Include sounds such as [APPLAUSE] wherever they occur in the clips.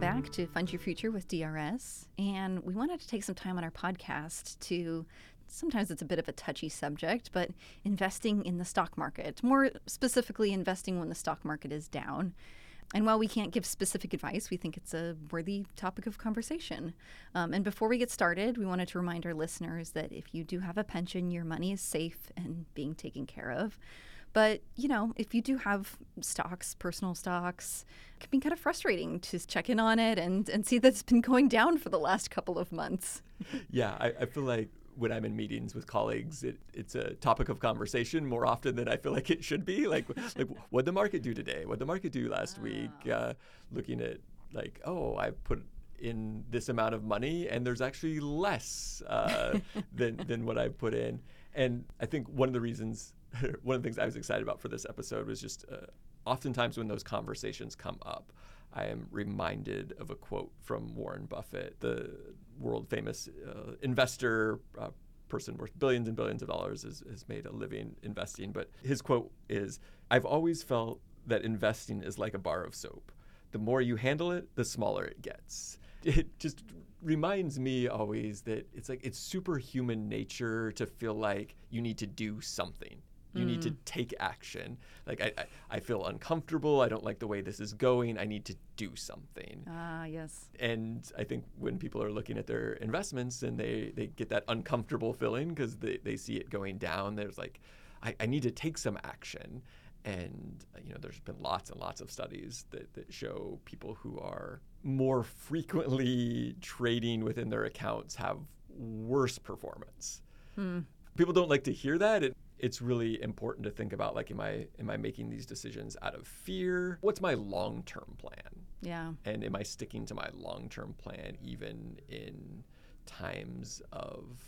back to Fund Your Future with DRS. And we wanted to take some time on our podcast to sometimes it's a bit of a touchy subject, but investing in the stock market, more specifically, investing when the stock market is down. And while we can't give specific advice, we think it's a worthy topic of conversation. Um, and before we get started, we wanted to remind our listeners that if you do have a pension, your money is safe and being taken care of. But, you know, if you do have stocks, personal stocks, it can be kind of frustrating to check in on it and, and see that it's been going down for the last couple of months. [LAUGHS] Yeah, I, I feel like when I'm in meetings with colleagues, it, it's a topic of conversation more often than I feel like it should be. Like, [LAUGHS] like what the market do today? What the market do last oh. week? Uh, looking at like, oh, I put in this amount of money, and there's actually less uh, [LAUGHS] than than what I put in. And I think one of the reasons [LAUGHS] one of the things I was excited about for this episode was just uh, oftentimes when those conversations come up, I am reminded of a quote from Warren Buffett, the world famous uh, investor, uh, person worth billions and billions of dollars, has, has made a living investing. But his quote is I've always felt that investing is like a bar of soap. The more you handle it, the smaller it gets. [LAUGHS] It just reminds me always that it's like it's superhuman nature to feel like you need to do something you mm. need to mm. take action. Like I, I, I, feel uncomfortable. I don't like the way this is going. I need to do something. Ah, yes. And I think when people are looking at their investments and they, they get that uncomfortable feeling because they, they see it going down, there's like, I, I need to take some action. And you know, there's been lots and lots of studies that, that show people who are more frequently trading within their accounts have worse performance. Hmm. People don't like to hear that. It, it's really important to think about like am i am i making these decisions out of fear? What's my long-term plan? Yeah. And am i sticking to my long-term plan even in times of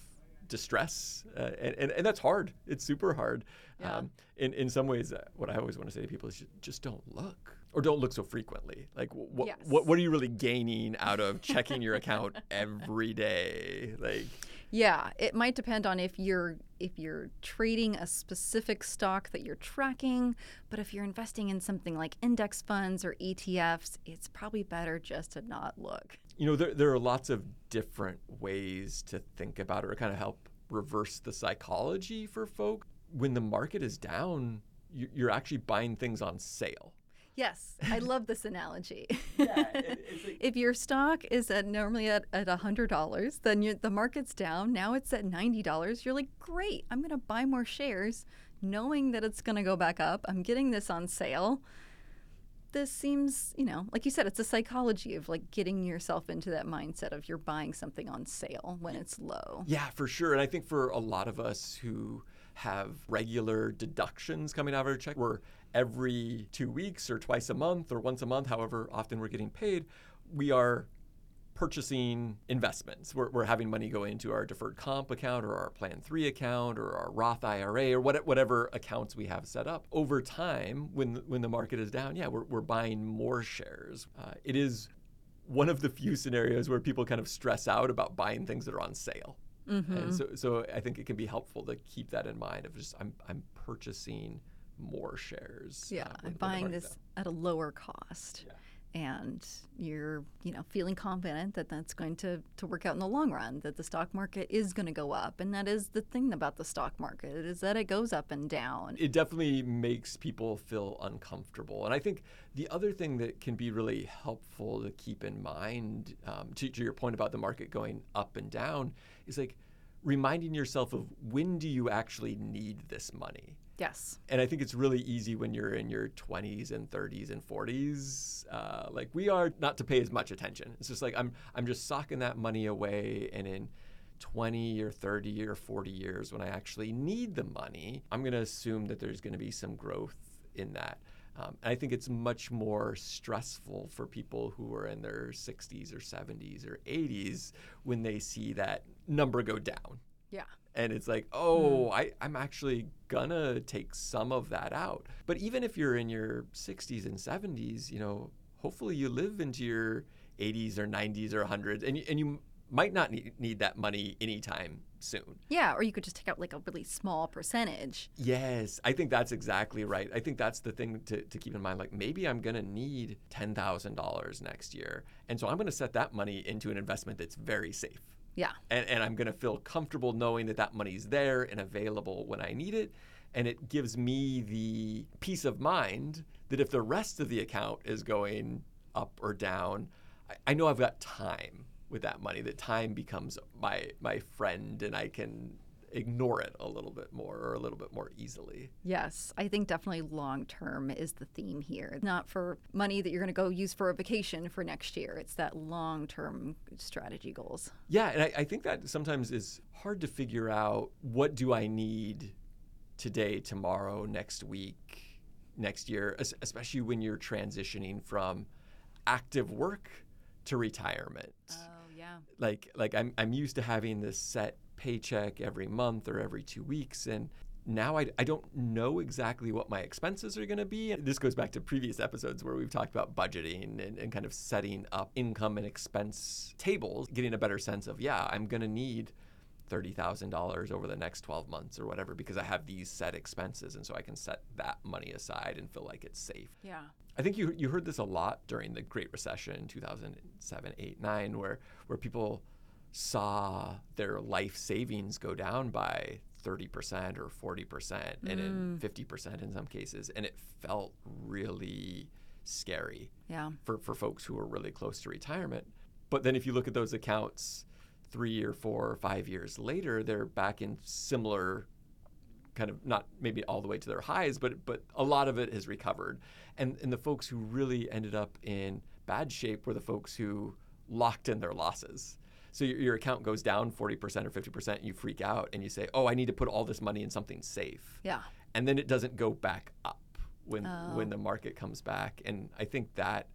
distress? Uh, and, and, and that's hard. It's super hard. Yeah. um, in, in some ways uh, what i always want to say to people is just don't look or don't look so frequently like wh- yes. what, what are you really gaining out of checking your [LAUGHS] account every day like yeah, it might depend on if you're if you're trading a specific stock that you're tracking, but if you're investing in something like index funds or ETFs, it's probably better just to not look. You know, there there are lots of different ways to think about it or kind of help reverse the psychology for folk. When the market is down, you're actually buying things on sale. Yes, I love this analogy. [LAUGHS] yeah, it, like, [LAUGHS] if your stock is at normally at at hundred dollars, then the market's down. Now it's at ninety dollars. You're like, great! I'm going to buy more shares, knowing that it's going to go back up. I'm getting this on sale. This seems, you know, like you said, it's a psychology of like getting yourself into that mindset of you're buying something on sale when it's low. Yeah, for sure. And I think for a lot of us who have regular deductions coming out of our check, we're every two weeks or twice a month or once a month, however often we're getting paid, we are purchasing investments. We're, we're having money go into our deferred comp account or our Plan 3 account or our Roth IRA or what, whatever accounts we have set up. Over time, when, when the market is down, yeah, we're, we're buying more shares. Uh, it is one of the few scenarios where people kind of stress out about buying things that are on sale. Mm-hmm. And so, so I think it can be helpful to keep that in mind of just I'm, I'm purchasing more shares. Yeah, uh, I'm buying this down. at a lower cost. Yeah. And you're, you know, feeling confident that that's going to, to work out in the long run, that the stock market is going to go up. And that is the thing about the stock market is that it goes up and down. It definitely makes people feel uncomfortable. And I think the other thing that can be really helpful to keep in mind, um, to, to your point about the market going up and down, is like reminding yourself of when do you actually need this money? Yes. And I think it's really easy when you're in your 20s and 30s and 40s. Uh, like we are not to pay as much attention. It's just like I'm I'm just socking that money away, and in 20 or 30 or 40 years, when I actually need the money, I'm going to assume that there's going to be some growth in that. Um, and I think it's much more stressful for people who are in their 60s or 70s or 80s when they see that number go down. Yeah and it's like oh mm. I, i'm actually gonna take some of that out but even if you're in your 60s and 70s you know hopefully you live into your 80s or 90s or 100s and and you might not need, need that money anytime soon. Yeah, or you could just take out like a really small percentage. Yes, I think that's exactly right. I think that's the thing to, to keep in mind. Like maybe I'm going to need $10,000 next year. And so I'm going to set that money into an investment that's very safe. Yeah. And, and I'm going to feel comfortable knowing that that money's there and available when I need it. And it gives me the peace of mind that if the rest of the account is going up or down, I, I know I've got time with that money, that time becomes my my friend and I can ignore it a little bit more or a little bit more easily. Yes, I think definitely long term is the theme here. Not for money that you're going to go use for a vacation for next year. It's that long term strategy goals. Yeah, and I, I, think that sometimes is hard to figure out what do I need today, tomorrow, next week, next year, especially when you're transitioning from active work to retirement. Oh, yeah. Like like I'm I'm used to having this set paycheck every month or every 2 weeks and now I, I don't know exactly what my expenses are going to be. And this goes back to previous episodes where we've talked about budgeting and, and kind of setting up income and expense tables, getting a better sense of, yeah, I'm going to need $30,000 over the next 12 months or whatever because I have these set expenses. And so I can set that money aside and feel like it's safe. Yeah. I think you, you heard this a lot during the Great Recession, 2007, 8, 9, where, where people saw their life savings go down by 30% or 40% and in 50% mm. in some cases. And it felt really scary yeah. for, for folks who were really close to retirement. But then if you look at those accounts three or four or five years later, they're back in similar kind of not maybe all the way to their highs, but but a lot of it has recovered. And and the folks who really ended up in bad shape were the folks who locked in their losses. So your, your account goes down 40% or 50%, you freak out and you say, "Oh, I need to put all this money in something safe." Yeah. And then it doesn't go back up when Oh. when the market comes back. And I think that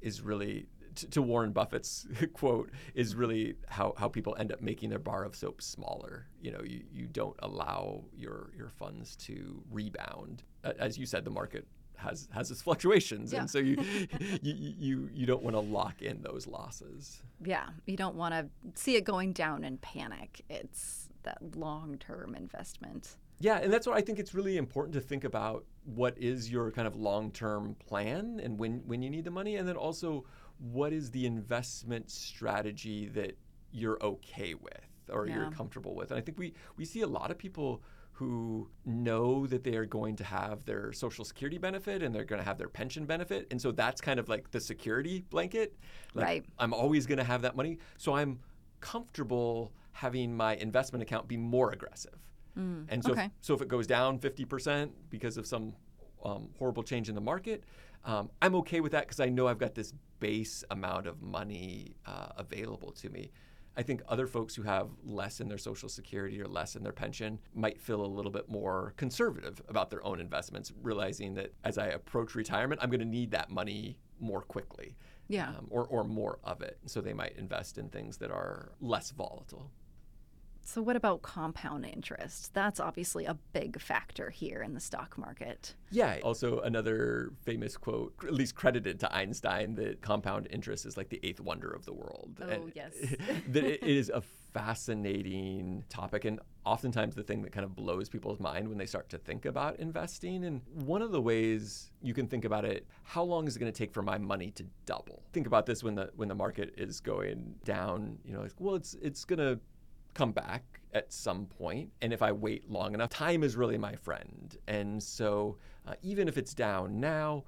is really t- to Warren Buffett's [LAUGHS] quote is really how, how people end up making their bar of soap smaller. You know, you, you don't allow your your funds to rebound. As you said, the market has has its fluctuations, Yeah. and so you [LAUGHS] [LAUGHS] you you, you don't want to lock in those losses. Yeah. You don't want to see it going down and panic. It's that long term investment. Yeah, and that's why I think it's really important to think about what is your kind of long-term plan and when when you need the money, and then also what is the investment strategy that you're okay with or Yeah. you're comfortable with. And I think we we see a lot of people who know that they are going to have their social security benefit and they're going to have their pension benefit and so that's kind of like the security blanket like Right. i'm always going to have that money so i'm comfortable having my investment account be more aggressive mm. and so, okay. if, so if it goes down 50% because of some um, horrible change in the market, um, I'm okay with that because I know I've got this base amount of money uh, available to me. I think other folks who have less in their social security or less in their pension might feel a little bit more conservative about their own investments, realizing that as I approach retirement, I'm going to need that money more quickly. Yeah. Um, or, or more of it. So they might invest in things that are less volatile. So, what about compound interest? That's obviously a big factor here in the stock market. Yeah. Also, another famous quote, at least credited to Einstein, that compound interest is like the eighth wonder of the world. Oh, yes. [LAUGHS] that it is a fascinating topic, and oftentimes the thing that kind of blows people's mind when they start to think about investing. And one of the ways you can think about it, how long is it going to take for my money to double? Think about this when the when the market is going down. You know, like, well, it's it's going to come back at some point and if i wait long enough time is really my friend. And so uh, even if it's down now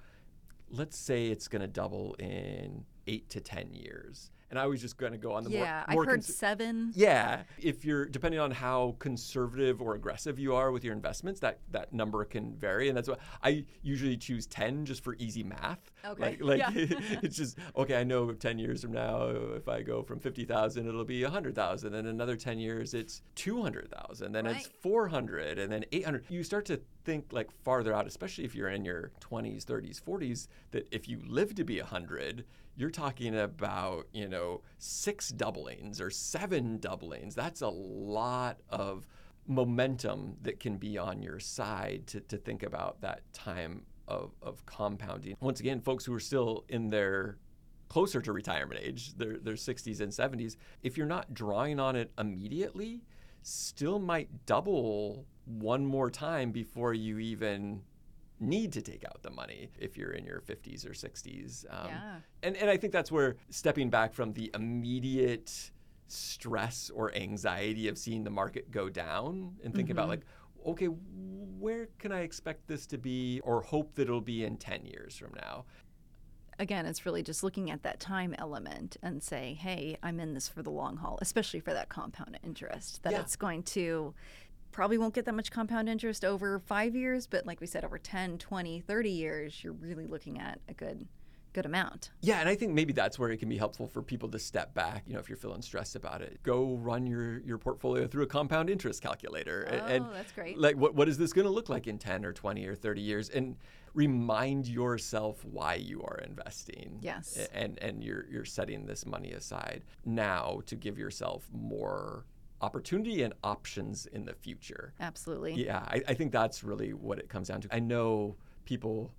let's say it's going to double in eight to ten years and i was just going to go on the yeah, more, more I've heard cons- seven. yeah, if you're depending on how conservative or aggressive you are with your investments, that that number can vary, and that's why I usually choose ten just for easy math. Okay, Like, like yeah. [LAUGHS] it's just okay. I know ten years from now, if I go from fifty thousand, it'll be a hundred thousand, and another ten years, it's two hundred thousand, then it's four hundred, and then eight hundred. You start to think like farther out, especially if you're in your twenties, thirties, forties, that if you live to be hundred, you're talking about you know six doublings or seven doublings. That's a lot of momentum that can be on your side to, to think about that time of, of compounding. Once again, folks who are still in their closer to retirement age, their, their 60s and 70s, if you're not drawing on it immediately, still might double one more time before you even need to take out the money if you're in your 50s or 60s. Um, yeah. and, and I think that's where stepping back from the immediate stress or anxiety of seeing the market go down and thinking mm-hmm. about like, okay, where can I expect this to be or hope that it'll be in 10 years from now? Again, it's really just looking at that time element and saying, hey, I'm in this for the long haul, especially for that compound interest, that yeah. it's going to probably won't get that much compound interest over five years, but like we said, over 10, 20, 30 years, you're really looking at a good good amount. Yeah, and I think maybe that's where it can be helpful for people to step back. You know, if you're feeling stressed about it, go run your your portfolio through a compound interest calculator. Oh, and, that's great. Like, what what is this going to look like in 10 or 20 or 30 years? And remind yourself why you are investing. Yes. And and you're you're setting this money aside now to give yourself more opportunity and options in the future. Absolutely. Yeah, I, I think that's really what it comes down to. I know people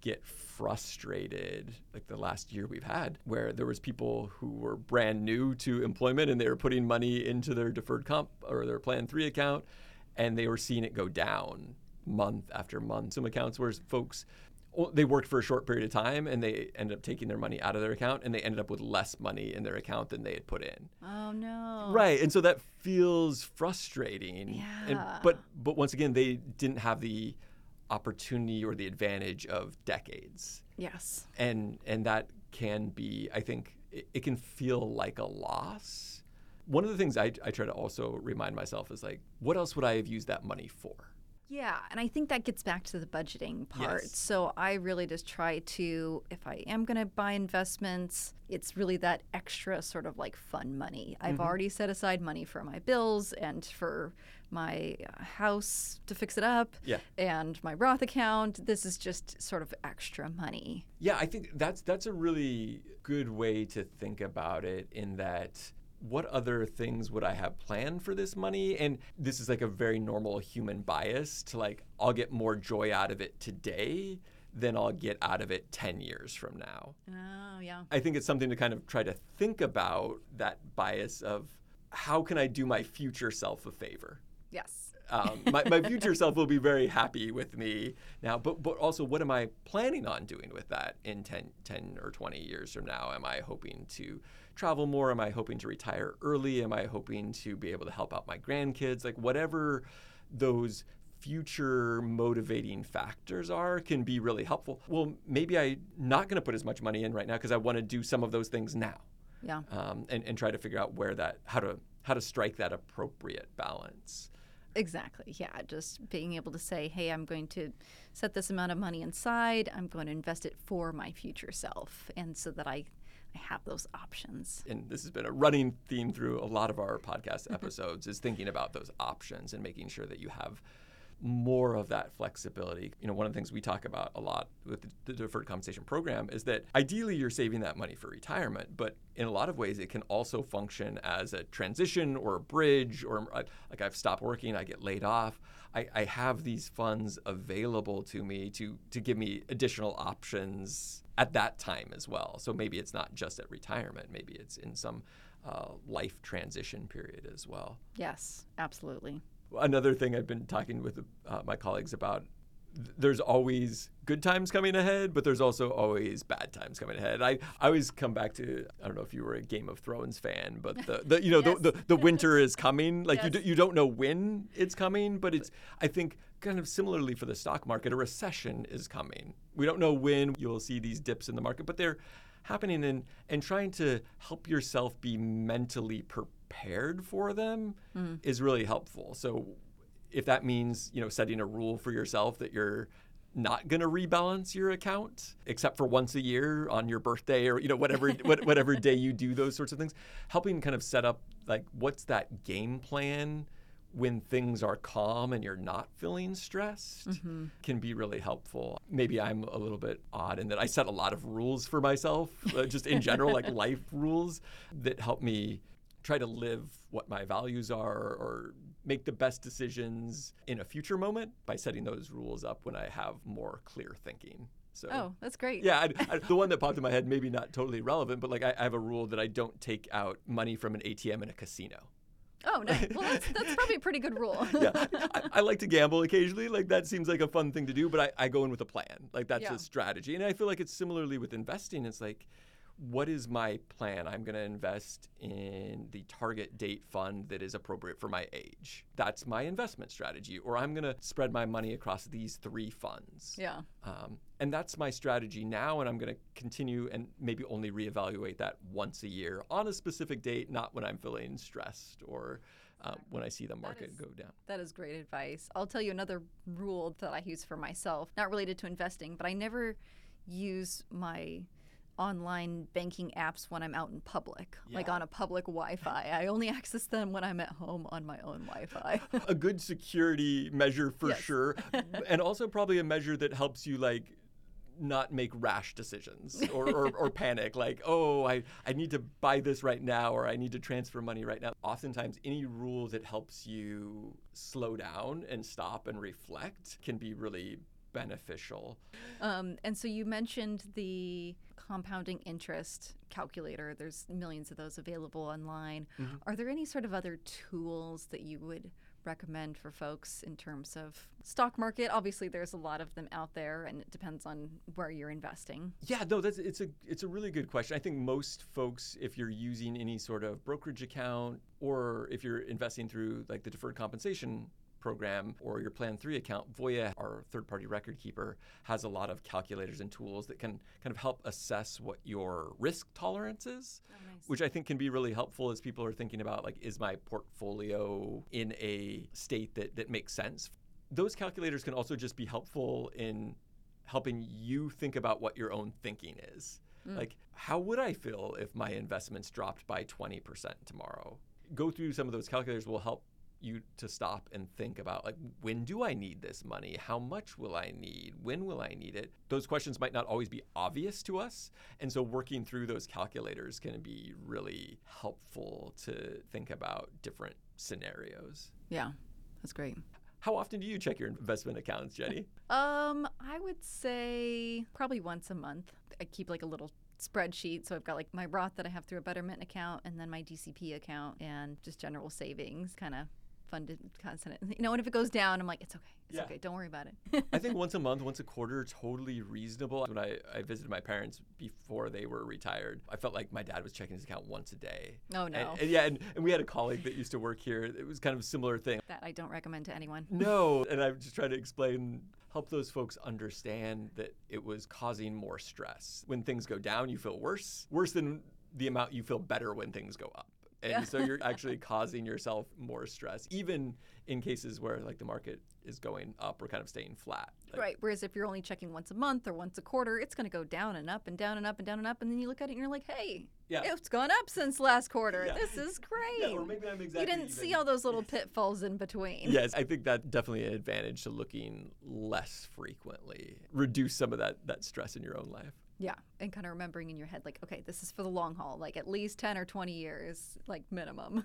get frustrated like the last year we've had where there was people who were brand new to employment and they were putting money into their deferred comp or their plan 3 account and they were seeing it go down month after month some accounts where folks they worked for a short period of time and they ended up taking their money out of their account and they ended up with less money in their account than they had put in. Oh no. Right. And so that feels frustrating. Yeah. And, but but once again they didn't have the opportunity or the advantage of decades. Yes. And and that can be I think it, it can feel like a loss. One of the things I, I try to also remind myself is like, what else would I have used that money for? Yeah, and I think that gets back to the budgeting part. Yes. So I really just try to, if I am going to buy investments, it's really that extra sort of like fun money. I've mm-hmm. already set aside money for my bills and for my uh, house to fix it up yeah. and my Roth account. This is just sort of extra money. Yeah, I think that's that's a really good way to think about it in that what other things would I have planned for this money? And this is like a very normal human bias to like, I'll get more joy out of it today than I'll get out of it 10 years from now. Oh, yeah. I think it's something to kind of try to think about that bias of how can I do my future self a favor? Yes. Um, my, my future self will be very happy with me now, but, but also what am I planning on doing with that in 10, 10 or 20 years from now? Am I hoping to travel more? Am I hoping to retire early? Am I hoping to be able to help out my grandkids? Like whatever those future motivating factors are can be really helpful. Well, maybe I'm not going to put as much money in right now because I want to do some of those things now. Yeah. Um, and, and try to figure out where that how to how to strike that appropriate balance. Exactly. Yeah. Just being able to say, hey, I'm going to set this amount of money inside. I'm going to invest it for my future self. And so that I I have those options. And this has been a running theme through a lot of our podcast mm-hmm. episodes is thinking about those options and making sure that you have more of that flexibility. You know, one of the things we talk about a lot with the deferred compensation program is that ideally you're saving that money for retirement, but in a lot of ways it can also function as a transition or a bridge or like I've stopped working, I get laid off. I, I have these funds available to me to to give me additional options at that time as well. So maybe it's not just at retirement, maybe it's in some uh, life transition period as well. Yes, absolutely. Another thing I've been talking with uh, my colleagues about there's always good times coming ahead, but there's also always bad times coming ahead. I, I always come back to I don't know if you were a Game of Thrones fan, but the, the you know yes. [LAUGHS] the, the, the winter is coming. Like yes. you do, you don't know when it's coming, but it's I think kind of similarly for the stock market, a recession is coming. We don't know when you'll see these dips in the market, but they're happening and and trying to help yourself be mentally prepared for them mm. is really helpful. So if that means, you know, setting a rule for yourself that you're not going to rebalance your account except for once a year on your birthday or you know whatever [LAUGHS] whatever day you do those sorts of things helping kind of set up like what's that game plan when things are calm and you're not feeling stressed mm-hmm. can be really helpful. Maybe I'm a little bit odd in that I set a lot of rules for myself, uh, [LAUGHS] just in general, like life rules that help me try to live what my values are or make the best decisions in a future moment by setting those rules up when I have more clear thinking. So, oh, that's great. Yeah, I, I, the one that popped in my [LAUGHS] head, maybe not totally relevant, but like I, I have a rule that I don't take out money from an ATM in a casino. Oh no! Well, that's, that's probably a pretty good rule. [LAUGHS] yeah, I, I, like to gamble occasionally. Like that seems like a fun thing to do, but I, I go in with a plan. Like that's Yeah. a strategy, and I feel like it's similarly with investing. It's like, what is my plan? I'm going to invest in the target date fund that is appropriate for my age. That's my investment strategy, or I'm going to spread my money across these three funds. Yeah. Um, and that's my strategy now, and I'm going to continue and maybe only reevaluate that once a year on a specific date, not when I'm feeling stressed or um, when I see the market is- go down. That is great advice. I'll tell you another rule that I use for myself, not related to investing, but I never use my online banking apps when I'm out in public, like on a public Wi-Fi. I only access them when I'm at home on my own Wi-Fi. a good security measure for Yes. sure, [LAUGHS] and also probably a measure that helps you like not make rash decisions or, or, or [LAUGHS] panic like oh I, I need to buy this right now or i need to transfer money right now oftentimes any rule that helps you slow down and stop and reflect can be really beneficial Um, and so you mentioned the compounding interest calculator. There's millions of those available online. Are there any sort of other tools that you would recommend for folks in terms of stock market? Obviously, there's a lot of them out there, and it depends on where you're investing. Yeah, no, that's it's a it's a really good question. I think most folks, if you're using any sort of brokerage account or if you're investing through like the deferred compensation program or your Plan 3 account, Voya, our third-party record keeper, has a lot of calculators and tools that can kind of help assess what your risk tolerance is, oh, which I think can be really helpful as people are thinking about like is my portfolio in a state that that makes sense. Those calculators can also just be helpful in helping you think about what your own thinking is. Mm. Like, how would I feel if my investments dropped by 20% tomorrow? Go through some of those calculators will help you to stop and think about like when do I need this money? How much will I need? When will I need it? Those questions might not always be obvious to us, and so working through those calculators can be really helpful to think about different scenarios. Yeah, that's great. How often do you check your investment accounts, Jenny? [LAUGHS] Um, I would say probably once a month. I keep like a little spreadsheet. So I've got like my Roth that I have through a Betterment account and then my DCP account and just general savings kind of funded constant. [LAUGHS] You know, and if it goes down, I'm like, it's okay. It's Yeah. okay. Don't worry about it. I think [LAUGHS] once a month, once a quarter, totally reasonable. When I, I visited my parents before they were retired, I felt like my dad was checking his account once a day. Oh, And- no. And, yeah, and, and we had a colleague that used to work here. It was kind of a similar thing. that I don't recommend to anyone. [LAUGHS] No, and I'm just trying to explain, help those folks understand that it was causing more stress. When things go down, you feel worse, worse than the amount you feel better when things go up. And Yeah. so you're [LAUGHS] actually causing yourself more stress, even in cases where like the market is going up or kind of staying flat. Like, Right. Whereas if you're only checking once a month or once a quarter, it's going to go down and up and down and up and down and up. And then you look at it and you're like, hey, Yeah. it's gone up since last quarter. Yeah. This is great. [LAUGHS] Yeah, or maybe I'm exactly you didn't see all those little [LAUGHS] pitfalls in between. Yes, I think that's definitely an advantage to looking less frequently. Reduce some of that that stress in your own life. Yeah, and kind of remembering in your head, like, okay, this is for the long haul, like at least 10 or 20 years, like minimum.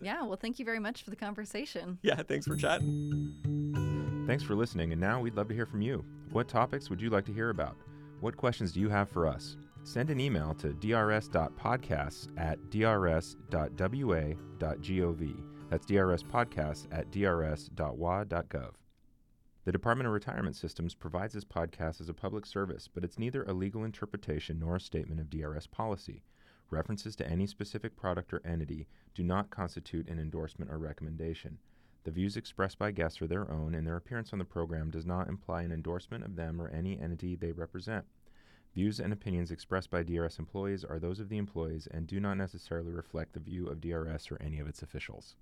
Yeah, well, thank you very much for the conversation. Yeah, thanks for chatting. Thanks for listening, and now we'd love to hear from you. What topics would you like to hear about? What questions do you have for us? Send an email to drs.podcasts at drs.wa.gov. That's drspodcasts at drs.wa.gov. The Department of Retirement Systems provides this podcast as a public service, but it's neither a legal interpretation nor a statement of DRS policy. References to any specific product or entity do not constitute an endorsement or recommendation. The views expressed by guests are their own, and their appearance on the program does not imply an endorsement of them or any entity they represent. Views and opinions expressed by DRS employees are those of the employees and do not necessarily reflect the view of DRS or any of its officials.